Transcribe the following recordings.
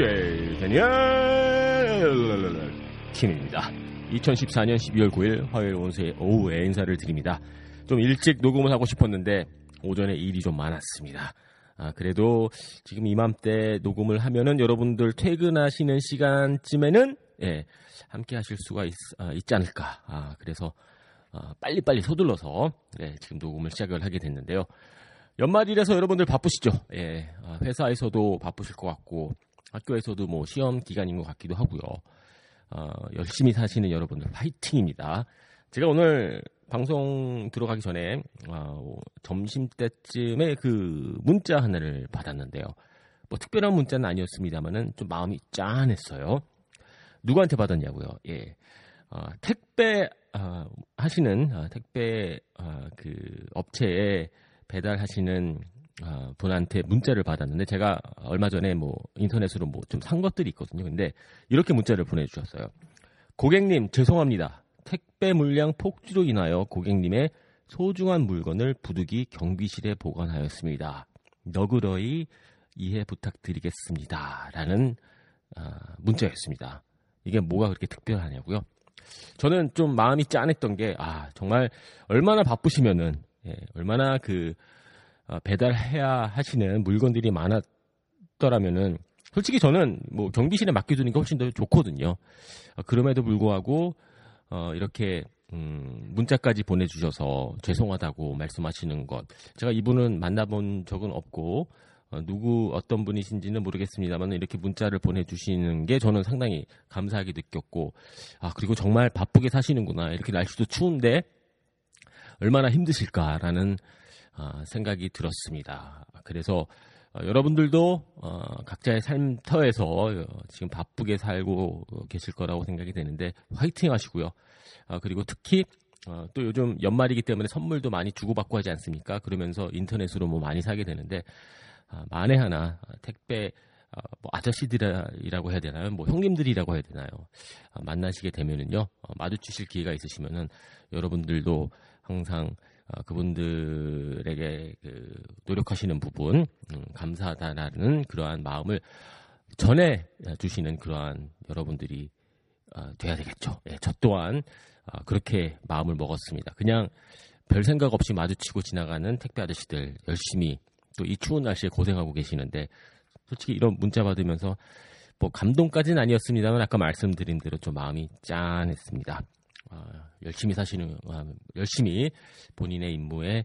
퍼스피치의 데니엘 팀입니다 2014년 12월 9일 화요일 온수의 오후에 인사를 드립니다. 좀 일찍 녹음을 하고 싶었는데 오전에 일이 좀 많았습니다. 아, 그래도 지금 이맘때 녹음을 하면은 여러분들 퇴근하시는 시간쯤에는 예, 함께 하실 수가 있, 아, 지 않을까. 아, 그래서 아, 빨리빨리 서둘러서 예, 지금 녹음을 시작을 하게 됐는데요. 연말이라서 여러분들 바쁘시죠? 예, 아, 회사에서도 바쁘실 것 같고 학교에서도 뭐 시험 기간인 것 같기도 하고요. 어, 열심히 사시는 여러분들 화이팅입니다. 제가 오늘 방송 들어가기 전에 어, 점심 때쯤에 그 문자 하나를 받았는데요. 뭐 특별한 문자는 아니었습니다만은 좀 마음이 짠했어요. 누구한테 받았냐고요? 예, 어, 택배 어, 하시는 어, 택배 어, 그 업체에 배달하시는 어, 분한테 문자를 받았는데 제가 얼마 전에 뭐 인터넷으로 뭐 좀 산 것들이 있거든요. 근데 이렇게 문자를 보내주셨어요. 고객님 죄송합니다. 택배 물량 폭주로 인하여 고객님의 소중한 물건을 부득이 경비실에 보관하였습니다. 너그러이 이해 부탁드리겠습니다. 라는 어, 문자였습니다. 이게 뭐가 그렇게 특별하냐고요? 저는 좀 마음이 짠했던 게, 아, 정말 얼마나 바쁘시면은 예, 얼마나 그 어, 배달해야 하시는 물건들이 많았더라면은 솔직히 저는 뭐 경비실에 맡겨두는 게 훨씬 더 좋거든요. 어, 그럼에도 불구하고 어, 이렇게 음, 문자까지 보내주셔서 죄송하다고 말씀하시는 것 제가 이분은 만나본 적은 없고 어, 누구 어떤 분이신지는 모르겠습니다만 이렇게 문자를 보내주시는 게 저는 상당히 감사하게 느꼈고 아 그리고 정말 바쁘게 사시는구나 이렇게 날씨도 추운데 얼마나 힘드실까라는 어, 생각이 들었습니다. 그래서 어, 여러분들도 어, 각자의 삶터에서 어, 지금 바쁘게 살고 계실 거라고 생각이 되는데 화이팅 하시고요. 어, 그리고 특히 어, 또 요즘 연말이기 때문에 선물도 많이 주고받고 하지 않습니까? 그러면서 인터넷으로 뭐 많이 사게 되는데 아, 만에 하나 택배 어, 뭐 아저씨들이라고 해야 되나요? 뭐 형님들이라고 해야 되나요? 어, 만나시게 되면은요 어, 마주치실 기회가 있으시면은 여러분들도 항상 어, 그분들에게 그 노력하시는 부분 음, 감사하다라는 그러한 마음을 전해 주시는 그러한 여러분들이 어, 돼야 되겠죠. 예, 저 또한 어, 그렇게 마음을 먹었습니다. 그냥 별 생각 없이 마주치고 지나가는 택배 아저씨들 열심히 또 이 추운 날씨에 고생하고 계시는데 솔직히 이런 문자 받으면서 뭐 감동까지는 아니었습니다만 아까 말씀드린 대로 좀 마음이 짠했습니다. 어, 열심히 사시는 어, 열심히 본인의 임무에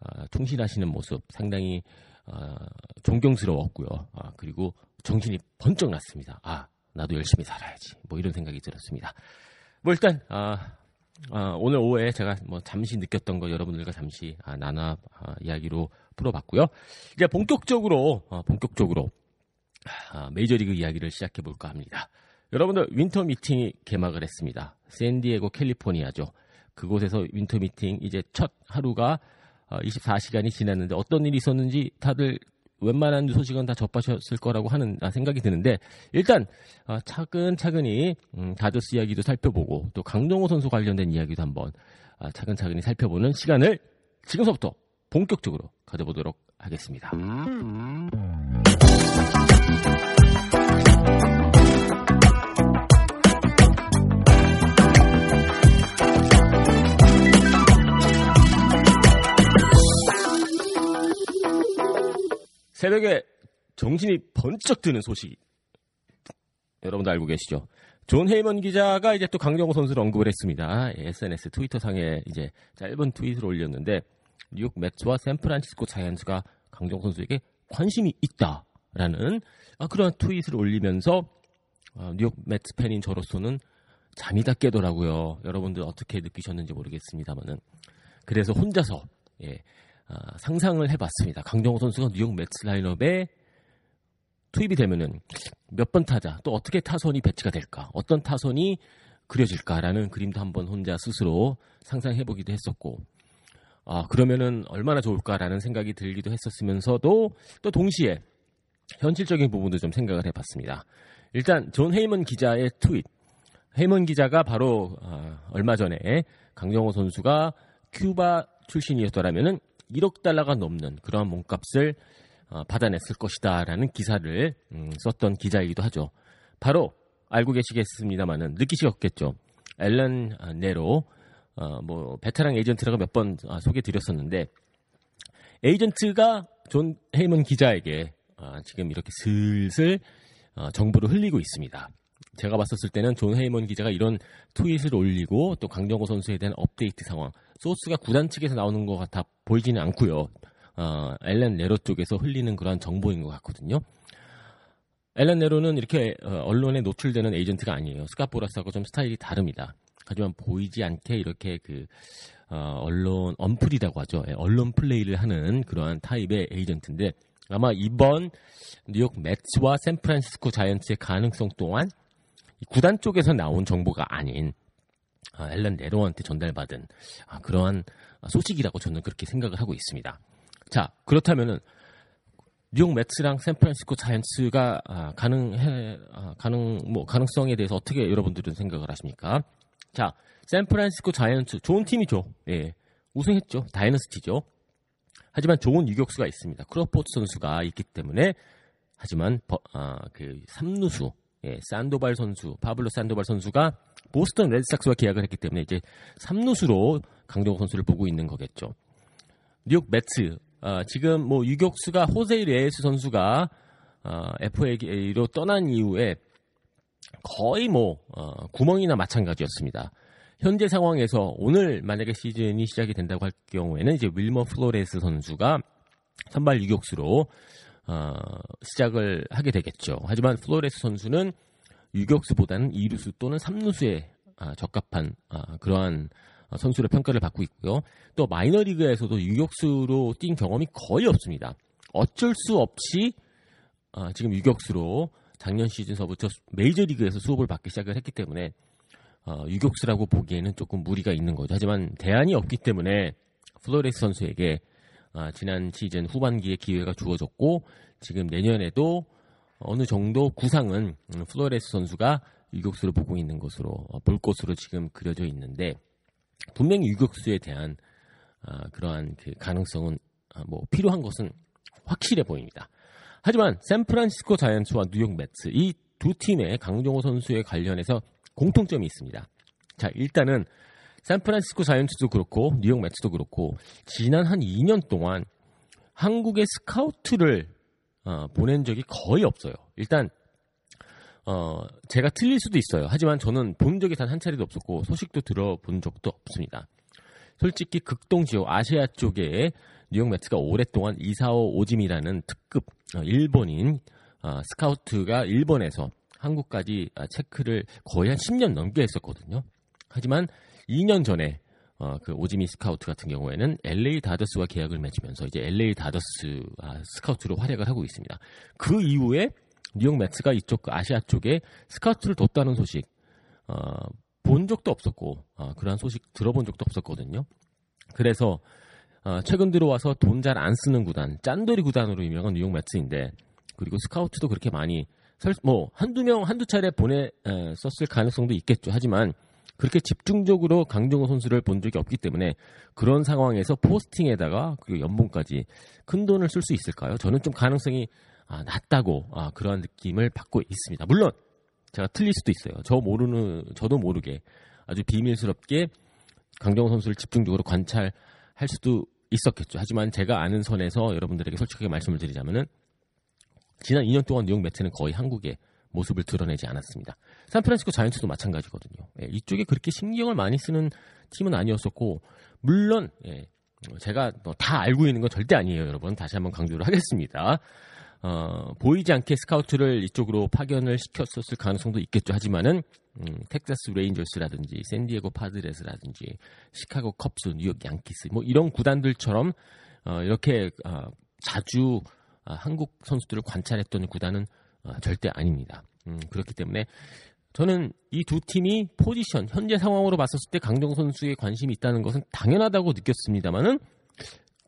어, 충실하시는 모습 상당히 어, 존경스러웠고요. 아, 그리고 정신이 번쩍 났습니다. 아 나도 열심히 살아야지. 뭐 이런 생각이 들었습니다. 뭐 일단 아, 아, 오늘 오후에 제가 뭐 잠시 느꼈던 거 여러분들과 잠시 아, 나눠 아, 이야기로 풀어봤고요. 이제 본격적으로 어, 본격적으로 아, 메이저리그 이야기를 시작해 볼까 합니다. 여러분들 winter meeting이 개막을 했습니다. 샌디에고 캘리포니아죠. 그곳에서 winter meeting 이제 첫 하루가 24시간이 지났는데 어떤 일이 있었는지 다들 웬만한 소식은 다 접하셨을 거라고 하는 생각이 드는데 일단 어, 차근차근히 음, 다저스 이야기도 살펴보고 또 강동호 선수 관련된 이야기도 한번 아, 차근차근히 살펴보는 시간을 지금서부터 본격적으로 가져보도록 하겠습니다. 새벽에 정신이 번쩍 드는 소식. 여러분도 알고 계시죠? 존 헤이먼 기자가 이제 또 강정호 선수를 언급을 했습니다. SNS 트위터 상에 이제 짧은 tweet을 올렸는데 뉴욕 메츠와 샌프란시스코 자이언츠가 강정호 선수에게 관심이 있다라는 아, 그런 tweet을 올리면서 아, 뉴욕 메츠 팬인 저로서는 잠이 다 깨더라고요. 여러분들 어떻게 느끼셨는지 모르겠습니다만은 그래서 혼자서 예, 아, 상상을 해봤습니다. 강정호 선수가 뉴욕 메츠 라인업에 투입이 되면은 몇 번 타자 또 어떻게 타선이 배치가 될까 어떤 타선이 그려질까라는 그림도 한번 혼자 스스로 상상해보기도 했었고 아 그러면은 얼마나 좋을까라는 생각이 들기도 했었으면서도 또 동시에 현실적인 부분도 좀 생각을 해봤습니다. 일단 존 헤이먼 기자의 트윗 헤이먼 기자가 바로 아, 얼마 전에 강정호 선수가 큐바 출신이었더라면은 1억 달러가 넘는 그러한 몸값을 어, 받아냈을 것이다라는 기사를 음, 썼던 기자이기도 하죠. 바로 알고 계시겠습니다만은 느끼시겠죠. 앨런 아, 네로 어, 뭐 베테랑 에이전트라고 몇 번 소개드렸었는데 에이전트가 존 헤이먼 기자에게 아, 지금 이렇게 슬슬 어, 정보를 흘리고 있습니다. 제가 봤었을 때는 존 헤이먼 기자가 이런 tweet을 올리고 또 강정호 선수에 대한 업데이트 상황 소스가 구단 측에서 나오는 것 같아 보이지는 않고요. 어, 앨런 네로 쪽에서 흘리는 그런 정보인 것 같거든요. 앨런 네로는 이렇게 어, 언론에 노출되는 에이전트가 아니에요. 스캇 보라스하고 좀 스타일이 다릅니다. 하지만 보이지 않게 이렇게 그 어, 언론 언플이라고 하죠. 예, 언론 플레이를 하는 그러한 타입의 에이전트인데 아마 이번 뉴욕 매츠와 샌프란시스코 자이언츠의 가능성 또한 구단 쪽에서 나온 정보가 아닌 아, 앨런 네로한테 전달받은 아, 그러한 소식이라고 저는 그렇게 생각을 하고 있습니다. 자 그렇다면은 뉴욕 매츠랑 샌프란시스코 자이언츠가 아, 가능해 가능 뭐 가능성에 대해서 어떻게 여러분들은 생각을 하십니까? 자 샌프란시스코 자이언츠 좋은 팀이죠. 예. 우승했죠. dynasty죠. 하지만 좋은 유격수가 있습니다. 크로포드 선수가 있기 때문에 하지만 버, 아, 그 3루수 예, 산도발 선수, 파블로 산도발 선수가 보스턴 레드삭스와 계약을 했기 때문에 이제 3루수로 강정호 선수를 보고 있는 거겠죠. 뉴욕 메츠 어, 지금 뭐 유격수가 호세 레이예스 선수가 어, FA로 떠난 이후에 거의 뭐 어, 구멍이나 마찬가지였습니다. 현재 상황에서 오늘 만약에 시즌이 시작이 된다고 할 경우에는 이제 윌머 플로레스 선수가 선발 유격수로 어, 시작을 하게 되겠죠. 하지만 플로레스 선수는 유격수보다는 2루수 또는 3루수에 아, 적합한 아, 그러한 선수로 평가를 받고 있고요. 또 마이너리그에서도 유격수로 뛴 경험이 거의 없습니다. 어쩔 수 없이 아, 지금 유격수로 작년 시즌서부터 메이저리그에서 수업을 받기 시작을 했기 때문에 어, 유격수라고 보기에는 조금 무리가 있는 거죠. 하지만 대안이 없기 때문에 플로레스 선수에게 아, 지난 시즌 후반기에 기회가 주어졌고 지금 내년에도 어느 정도 구상은 플로레스 선수가 유격수를 보고 있는 것으로 어, 볼 것으로 지금 그려져 있는데 분명히 유격수에 대한 아, 그러한 그 가능성은 아, 뭐 필요한 것은 확실해 보입니다. 하지만 샌프란시스코 자이언츠와 뉴욕 메츠 이 두 팀의 강정호 선수에 관련해서 공통점이 있습니다. 자 일단은 샌프란시스코 자이언츠도 그렇고 뉴욕 매츠도 그렇고 지난 한 2년 동안 한국의 스카우트를 어, 보낸 적이 거의 없어요. 일단 어, 제가 틀릴 수도 있어요. 하지만 저는 본 적이 단 한 차례도 없었고 소식도 들어본 적도 없습니다. 솔직히 극동 지역 아시아 쪽에 뉴욕 매츠가 오랫동안 이사오 오짐이라는 특급 어, 일본인 어, 스카우트가 일본에서 한국까지 아, 체크를 거의 한 10년 넘게 했었거든요. 하지만 2년 전에 어, 그 오지미 스카우트 같은 경우에는 LA 다저스와 계약을 맺으면서 이제 LA 다저스 아, 스카우트로 활약을 하고 있습니다. 그 이후에 뉴욕 메츠가 이쪽 그 아시아 쪽에 스카우트를 뒀다는 소식 어, 본 적도 없었고 어, 그러한 소식 들어본 적도 없었거든요. 그래서 어, 최근 들어와서 돈 잘 안 쓰는 구단, 짠돌이 구단으로 유명한 뉴욕 매츠인데 그리고 스카우트도 그렇게 많이 설, 뭐 한두 명 한두 차례 보내 에, 썼을 가능성도 있겠죠. 하지만 그렇게 집중적으로 강정호 선수를 본 적이 없기 때문에 그런 상황에서 포스팅에다가 그리고 연봉까지 큰 돈을 쓸 수 있을까요? 저는 좀 가능성이 아, 낮다고 아, 그러한 느낌을 받고 있습니다. 물론 제가 틀릴 수도 있어요. 저 모르는 저도 모르게 아주 비밀스럽게 강정호 선수를 집중적으로 관찰할 수도 있었겠죠. 하지만 제가 아는 선에서 여러분들에게 솔직하게 말씀을 드리자면은 지난 2년 동안 뉴욕 매트는 거의 한국의 모습을 드러내지 않았습니다. 샌프란시스코 자이언츠도 마찬가지거든요. 예, 이쪽에 그렇게 신경을 많이 쓰는 팀은 아니었었고 물론 예, 제가 뭐다 알고 있는 건 절대 아니에요, 여러분. 다시 한번 강조를 하겠습니다. 어, 보이지 않게 스카우트를 이쪽으로 파견을 시켰었을 가능성도 있겠죠. 하지만은 음, 텍사스 레인저스라든지 샌디에고 파드레스라든지 시카고 컵스, 뉴욕 양키스 뭐 이런 구단들처럼 어, 이렇게 어, 자주 어, 한국 선수들을 관찰했던 구단은 어, 절대 아닙니다. 음, 그렇기 때문에 저는 이 두 팀이 포지션 현재 상황으로 봤었을 때 강정호 선수에 관심이 있다는 것은 당연하다고 느꼈습니다만은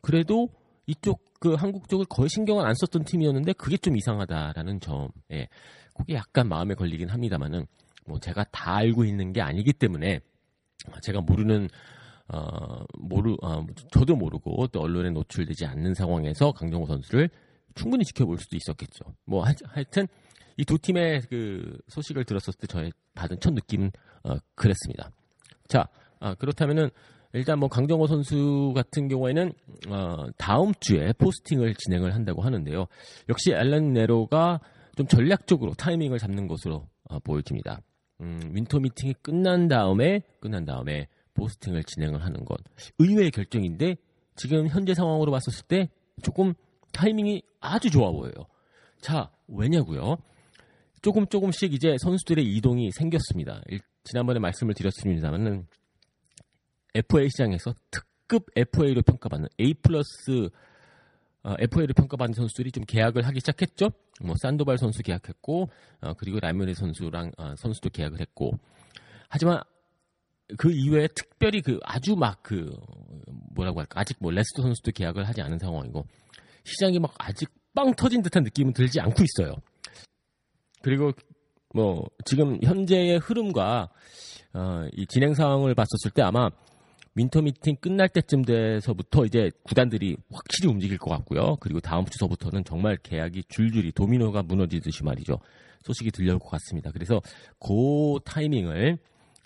그래도 이쪽 그 한국 쪽을 거의 신경을 안 썼던 팀이었는데 그게 좀 이상하다라는 점, 예, 그게 약간 마음에 걸리긴 합니다만은 뭐 제가 다 알고 있는 게 아니기 때문에 제가 모르는 어 모르 어, 저도 모르고 또 언론에 노출되지 않는 상황에서 강정호 선수를 충분히 지켜볼 수도 있었겠죠. 뭐 하, 하여튼 이 두 팀의 그 소식을 들었을 때 저의 받은 첫 느낌은 어, 그랬습니다. 자 아, 그렇다면은 일단 뭐 강정호 선수 같은 경우에는 어, 다음 주에 포스팅을 진행을 한다고 하는데요. 역시 앨런 네로가 좀 전략적으로 타이밍을 잡는 것으로 어, 보여집니다. 음, winter meeting이 끝난 다음에 끝난 다음에 posting을 진행을 하는 것 의외의 결정인데 지금 현재 상황으로 봤었을 때 조금 타이밍이 아주 좋아 보여요. 자 왜냐고요? 조금 조금씩 이제 선수들의 이동이 생겼습니다. 지난번에 말씀을 드렸습니다만은 FA 시장에서 특급 FA로 평가받는 A 플러스 어, FA로 평가받는 선수들이 좀 계약을 하기 시작했죠. 뭐 산도발 선수 계약했고 어, 그리고 라미레스 선수랑 어, 선수도 계약을 했고 하지만 그 이외에 특별히 그 아주 막 그 뭐라고 할까 아직 뭐 레스터 선수도 계약을 하지 않은 상황이고 시장이 막 아직 빵 터진 듯한 느낌은 들지 않고 있어요. 그리고 뭐 지금 현재의 흐름과 어, 이 진행 상황을 봤었을 때 아마 윈터 미팅 끝날 때쯤 돼서부터 이제 구단들이 확실히 움직일 것 같고요. 그리고 다음 주서부터는 정말 계약이 줄줄이 도미노가 무너지듯이 말이죠. 소식이 들려올 것 같습니다. 그래서 그 타이밍을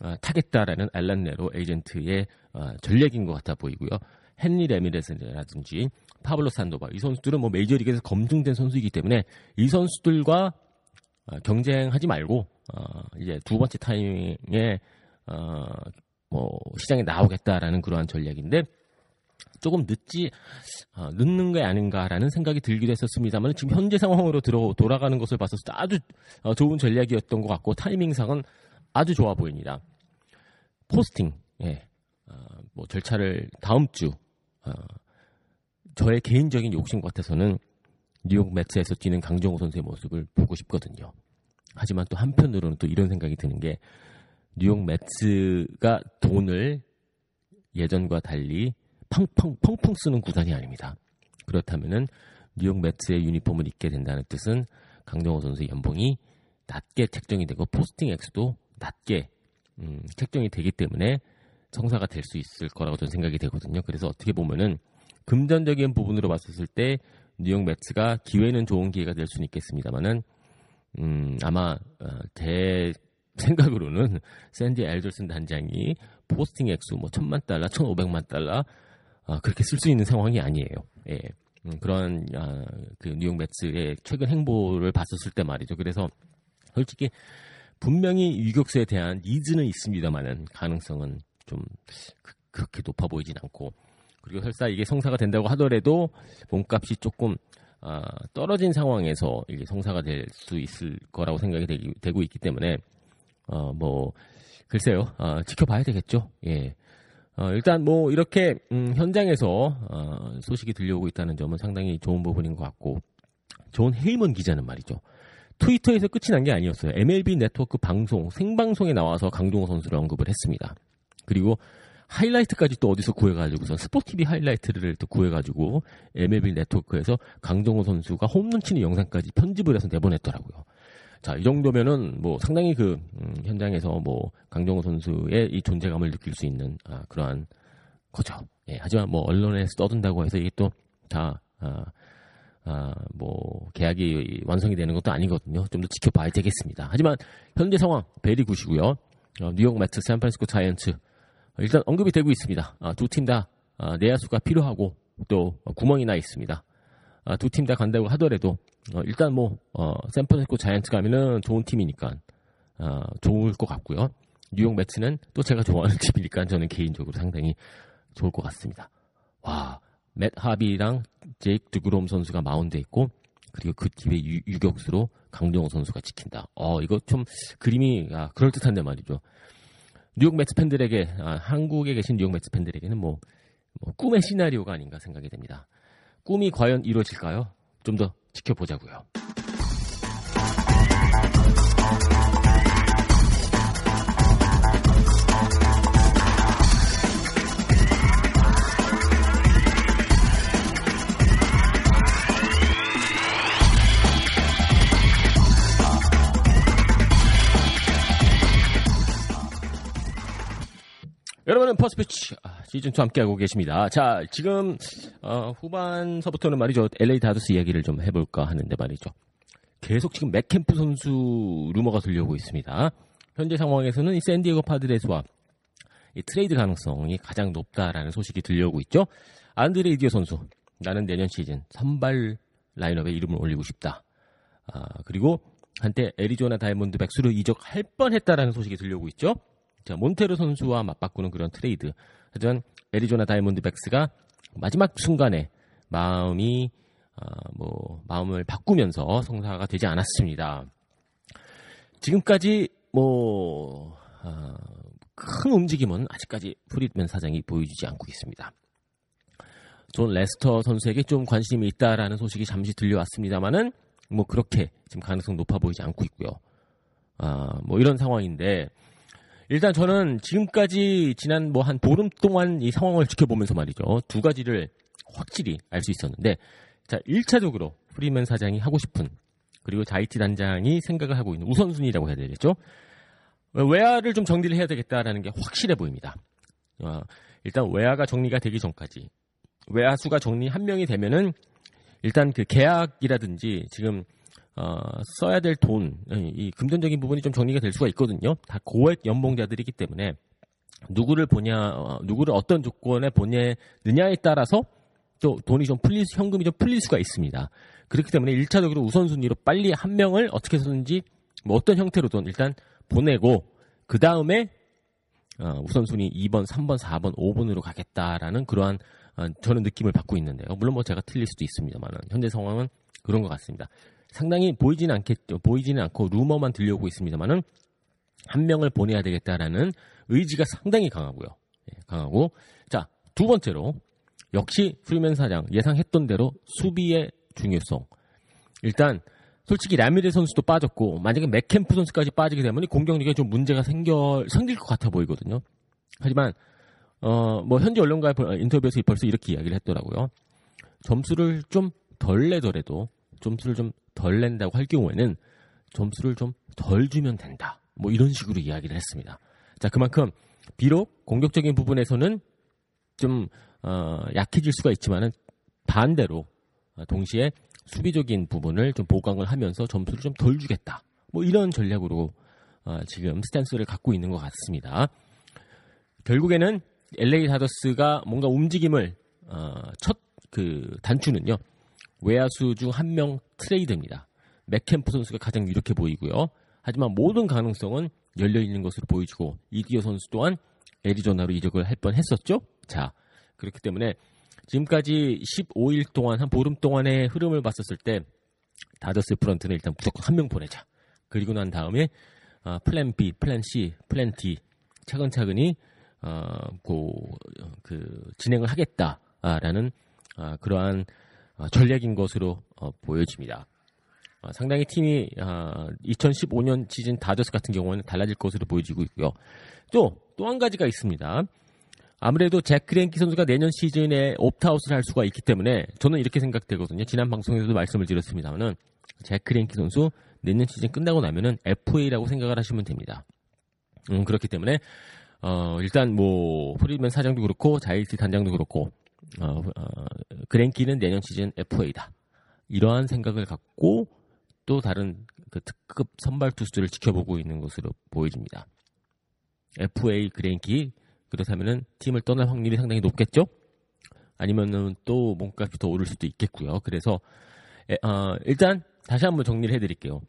어, 타겠다라는 알란 네로 에이전트의 어, 전략인 것 같아 보이고요. 핸리 라미레스라든지 파블로 산도발 이 선수들은 뭐 메이저리그에서 검증된 선수이기 때문에 이 선수들과 어, 경쟁하지 말고 어, 이제 두 번째 타이밍에 어, 뭐 시장에 나오겠다라는 그러한 전략인데 조금 늦지 어, 늦는 게 아닌가라는 생각이 들기도 했었습니다만 지금 현재 상황으로 들어 돌아가는 것을 때 아주 어, 좋은 전략이었던 것 같고 타이밍상은 아주 좋아 보입니다. 포스팅 예. 어, 뭐 절차를 다음 주 어, 저의 개인적인 욕심 같아서는 뉴욕 매트에서 뛰는 강정호 선수의 모습을 보고 싶거든요. 하지만 또 한편으로는 또 이런 생각이 드는 게 뉴욕 매츠가 돈을 예전과 달리 펑펑 펑펑 쓰는 구단이 아닙니다. 그렇다면은 뉴욕 매츠의 유니폼을 입게 된다는 뜻은 강정호 선수의 연봉이 낮게 책정이 되고 포스팅 액수도 낮게 음, 책정이 되기 때문에 성사가 될 수 있을 거라고 저는 생각이 되거든요. 그래서 어떻게 보면은 금전적인 부분으로 봤었을 때 뉴욕 매츠가 기회는 좋은 기회가 될 수는 있겠습니다만은 음, 아마 어, 대 생각으로는 샌디 엘더슨 단장이 포스팅 액수 뭐 천만 달러, 천오백만 달러 아, 그렇게 쓸 수 있는 상황이 아니에요. 예. 음, 그런 아, 그 뉴욕 매츠의 최근 행보를 봤었을 때 말이죠. 그래서 솔직히 분명히 유격수에 대한 니즈는 있습니다만은 가능성은 좀 그, 그렇게 높아 보이진 않고 그리고 설사 이게 성사가 된다고 하더라도 몸값이 조금 아, 떨어진 상황에서 이게 성사가 될 수 있을 거라고 생각이 되기, 되고 있기 때문에 어, 뭐, 글쎄요, 어, 지켜봐야 되겠죠. 예. 어, 일단 뭐, 이렇게, 음, 현장에서, 어, 소식이 들려오고 있다는 점은 상당히 좋은 부분인 것 같고, 존 헤이먼 기자는 말이죠. 트위터에서 끝이 난 게 아니었어요. MLB 네트워크 방송, 생방송에 나와서 강정호 선수를 언급을 했습니다. 그리고 하이라이트까지 또 어디서 구해가지고서 스포티비 하이라이트를 또 구해가지고 MLB 네트워크에서 강정호 선수가 홈런 치는 영상까지 편집을 해서 내보냈더라고요. 자, 이 정도면은 뭐 상당히 그 음, 현장에서 뭐 강정호 선수의 이 존재감을 느낄 수 있는 아, 그러한 거죠. 예, 하지만 뭐 언론에서 떠든다고 해서 이게 또다 아, 아, 뭐 계약이 완성이 되는 것도 아니거든요. 좀 더 지켜봐야 되겠습니다. 하지만 현재 상황 베리 굿이고요. 어, 뉴욕 매트, 샌프란시스코 자이언츠 일단 언급이 되고 있습니다. 아, 두 팀다 아, 내야수가 필요하고 또 구멍이 나 있습니다. 아, 두팀 다 간다고 하더라도 어, 일단 뭐 어, 샌프란시스코 자이언츠 가면은 좋은 팀이니까 어, 좋을 것 같고요. 뉴욕 매츠는 또 제가 좋아하는 팀이니까 저는 개인적으로 상당히 좋을 것 같습니다. 와, 맷 하비랑 제이크 드그롬 선수가 마운드에 있고 그리고 그 팀의 유, 유격수로 강동호 선수가 지킨다. 어, 이거 좀 그림이 아, 그럴듯한데 말이죠. 뉴욕 매츠 팬들에게 아, 한국에 계신 뉴욕 매츠 팬들에게는 뭐, 뭐 꿈의 시나리오가 아닌가 생각이 됩니다. 꿈이 과연 이루어질까요? 좀 더 지켜보자고요. 여러분은 퍼스트 피치 아, 시즌2 함께하고 계십니다. 자, 지금 어, 후반서부터는 말이죠. LA 다저스 이야기를 좀 해볼까 하는데 말이죠. 계속 지금 맷 캠프 선수 루머가 들려오고 있습니다. 현재 상황에서는 이 샌디에고 파드레스와 이 트레이드 가능성이 가장 높다라는 소식이 들려오고 있죠. 안드레 이디어 선수, 나는 내년 시즌 선발 라인업에 이름을 올리고 싶다. 아, 그리고 한때 애리조나 다이몬드백스로 이적할 뻔했다라는 소식이 들려오고 있죠. 자, 몬테로 선수와 맞바꾸는 그런 트레이드. 하지만 애리조나 다이몬드백스가 마지막 순간에 마음이 어, 뭐 마음을 바꾸면서 성사가 되지 않았습니다. 지금까지 뭐 어, 큰 움직임은 아직까지 프리드맨 사장이 보여주지 않고 있습니다. 존 레스터 선수에게 좀 관심이 있다라는 소식이 잠시 들려왔습니다만은 뭐 그렇게 지금 가능성 높아 보이지 않고 있고요. 아, 뭐 이런 상황인데 일단 저는 지금까지 지난 뭐 한 보름 동안 이 상황을 지켜보면서 말이죠. 두 가지를 확실히 알 수 있었는데 자, 1차적으로 프리맨 사장이 하고 싶은 그리고 자이티 단장이 생각을 하고 있는 우선순위라고 해야 되겠죠. 외야를 좀 정리를 해야 되겠다라는 게 확실해 보입니다. 어, 일단 외야가 정리가 되기 전까지 외야 수가 정리 한 명이 되면은 일단 그 계약이라든지 지금 어, 써야 될 돈, 이 금전적인 부분이 좀 정리가 될 수가 있거든요. 다 고액 연봉자들이기 때문에 누구를 보냐, 어, 누구를 어떤 조건에 보내느냐에 따라서 또 돈이 좀 풀릴, 현금이 좀 풀릴 수가 있습니다. 그렇기 때문에 1차적으로 우선순위로 빨리 한 명을 어떻게 해서든지 뭐 어떤 형태로든 일단 보내고 그 다음에 어, 우선순위 2번, 3번, 4번, 5번으로 가겠다라는 그러한 어, 저는 느낌을 받고 있는데요. 물론 뭐 제가 틀릴 수도 있습니다만 현재 상황은 그런 것 같습니다. 상당히 보이지는 않겠죠. 보이지는 않고 루머만 들려오고 있습니다만은 한 명을 보내야 되겠다라는 의지가 상당히 강하고요. 예, 강하고 자 두 번째로 역시 프리드맨 사장 예상했던 대로 수비의 중요성. 일단 솔직히 라미레스 선수도 빠졌고 만약에 맷 캠프 선수까지 빠지게 되면 공격력에 좀 문제가 생겨 생길 것 같아 보이거든요. 하지만 어 뭐 현지 언론과의 인터뷰에서 벌써 이렇게 이야기를 했더라고요. 점수를 좀 덜 내더라도 점수를 좀 덜 낸다고 할 경우에는 점수를 좀 덜 주면 된다. 뭐 이런 식으로 이야기를 했습니다. 자 그만큼 비록 공격적인 부분에서는 좀 어, 약해질 수가 있지만은 반대로 어, 동시에 수비적인 부분을 좀 보강을 하면서 점수를 좀 덜 주겠다. 뭐 이런 전략으로 어, 지금 스탠스를 갖고 있는 것 같습니다. 결국에는 LA 다저스가 뭔가 움직임을 어, 첫 그 단추는요 외야수 중 한 명 트레이드입니다. 맷 캠프 선수가 가장 유력해 보이고요. 하지만 모든 가능성은 열려 있는 것으로 보이고 이디어 선수 또한 애리조나로 이적을 할 뻔했었죠. 자 그렇기 때문에 지금까지 15일 동안 한 보름 동안의 흐름을 봤었을 때 다저스 프런트는 일단 무조건 한 명 보내자. 그리고 난 다음에 어, 플랜 B, 플랜 C, 플랜 D 차근차근히 어, 고, 그 진행을 하겠다라는 어, 그러한 어, 전략인 것으로 어, 보여집니다. 어, 상당히 팀이 2015년 시즌 다저스 같은 경우는 달라질 것으로 보여지고 있고요. 또 또 한 가지가 있습니다. 아무래도 잭 그랭키 선수가 내년 시즌에 옵트아웃을 할 수가 있기 때문에 저는 이렇게 생각되거든요. 지난 방송에서도 말씀을 드렸습니다만은 잭 그랭키 선수 내년 시즌 끝나고 나면은 FA라고 생각을 하시면 됩니다. 음, 그렇기 때문에 어, 일단 뭐 프리드맨 사장도 그렇고 자이디 단장도 그렇고 어, 어, 그랭키는 내년 시즌 FA다. 이러한 생각을 갖고 또 다른 그 특급 선발 투수들을 지켜보고 있는 것으로 보여집니다. FA 그랭키 그렇다면은 팀을 떠날 확률이 상당히 높겠죠? 아니면은 또 몸값이 더 오를 수도 있겠고요. 그래서 에, 어, 일단 다시 한번 정리를 해드릴게요.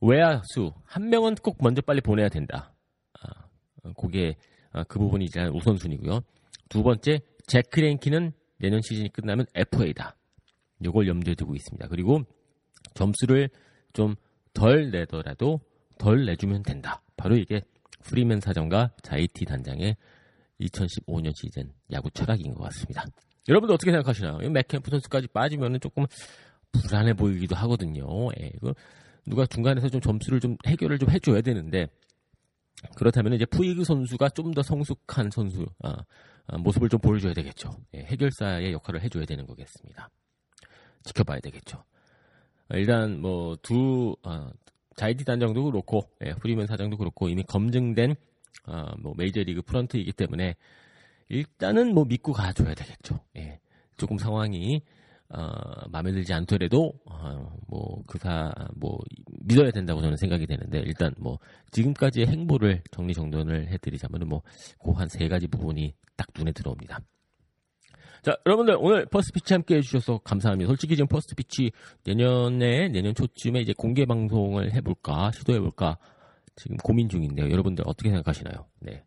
외야수 한 명은 꼭 먼저 빨리 보내야 된다. 아, 그게 아, 그 부분이 이제 우선순위고요. 두 번째 제크 랭키는 내년 시즌이 끝나면 FA다. 이걸 염두에 두고 있습니다. 그리고 점수를 좀 덜 내더라도 덜 내주면 된다. 바로 이게 프리맨 사정과 자이티 단장의 2015년 시즌 야구 철학인 것 같습니다. 여러분들 어떻게 생각하시나요? 맷 캠프 선수까지 빠지면 조금 불안해 보이기도 하거든요. 예, 이거 누가 중간에서 좀 점수를 좀 해결을 좀 해줘야 되는데 그렇다면 이제 푸이그 선수가 좀 더 성숙한 선수 아, 아, 모습을 좀 보여줘야 되겠죠. 예, 해결사의 역할을 해줘야 되는 거겠습니다. 지켜봐야 되겠죠. 일단 뭐 두 아, 자이디 단장도 그렇고 예, 프리드맨 사장도 그렇고 이미 검증된 아, 뭐 메이저리그 프런트이기 때문에 일단은 뭐 믿고 가줘야 되겠죠. 예, 조금 상황이 어, 마음에 들지 않더라도 어, 뭐 그사 뭐 믿어야 된다고 저는 생각이 되는데 일단 뭐 지금까지의 행보를 정리 정돈을 해드리자면은 뭐 그 한 세 가지 부분이 딱 눈에 들어옵니다. 자, 여러분들 오늘 퍼스트 피치 함께 해주셔서 감사합니다. 솔직히 지금 퍼스트 피치 내년에 내년 초쯤에 이제 공개 방송을 해볼까 시도해볼까 지금 고민 중인데요. 여러분들 어떻게 생각하시나요? 네,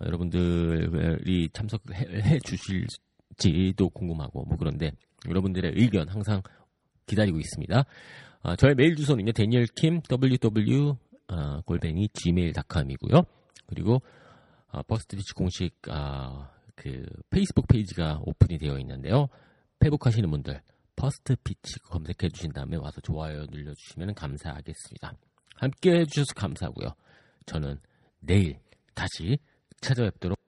어, 여러분들이 참석해 주실지도 궁금하고 뭐 그런데 여러분들의 의견 항상 기다리고 있습니다. 아, 저의 메일 주소는요, 대니얼킴 ww 아, 골뱅이 gmail.com이고요. 그리고 아, 퍼스트 피치 공식 아, 그 페이스북 페이지가 오픈이 되어 있는데요. 페북 하시는 분들 퍼스트 피치 검색해 주신 다음에 와서 좋아요 눌러주시면 감사하겠습니다. 함께 해주셔서 감사하고요. 저는 내일 다시 찾아뵙도록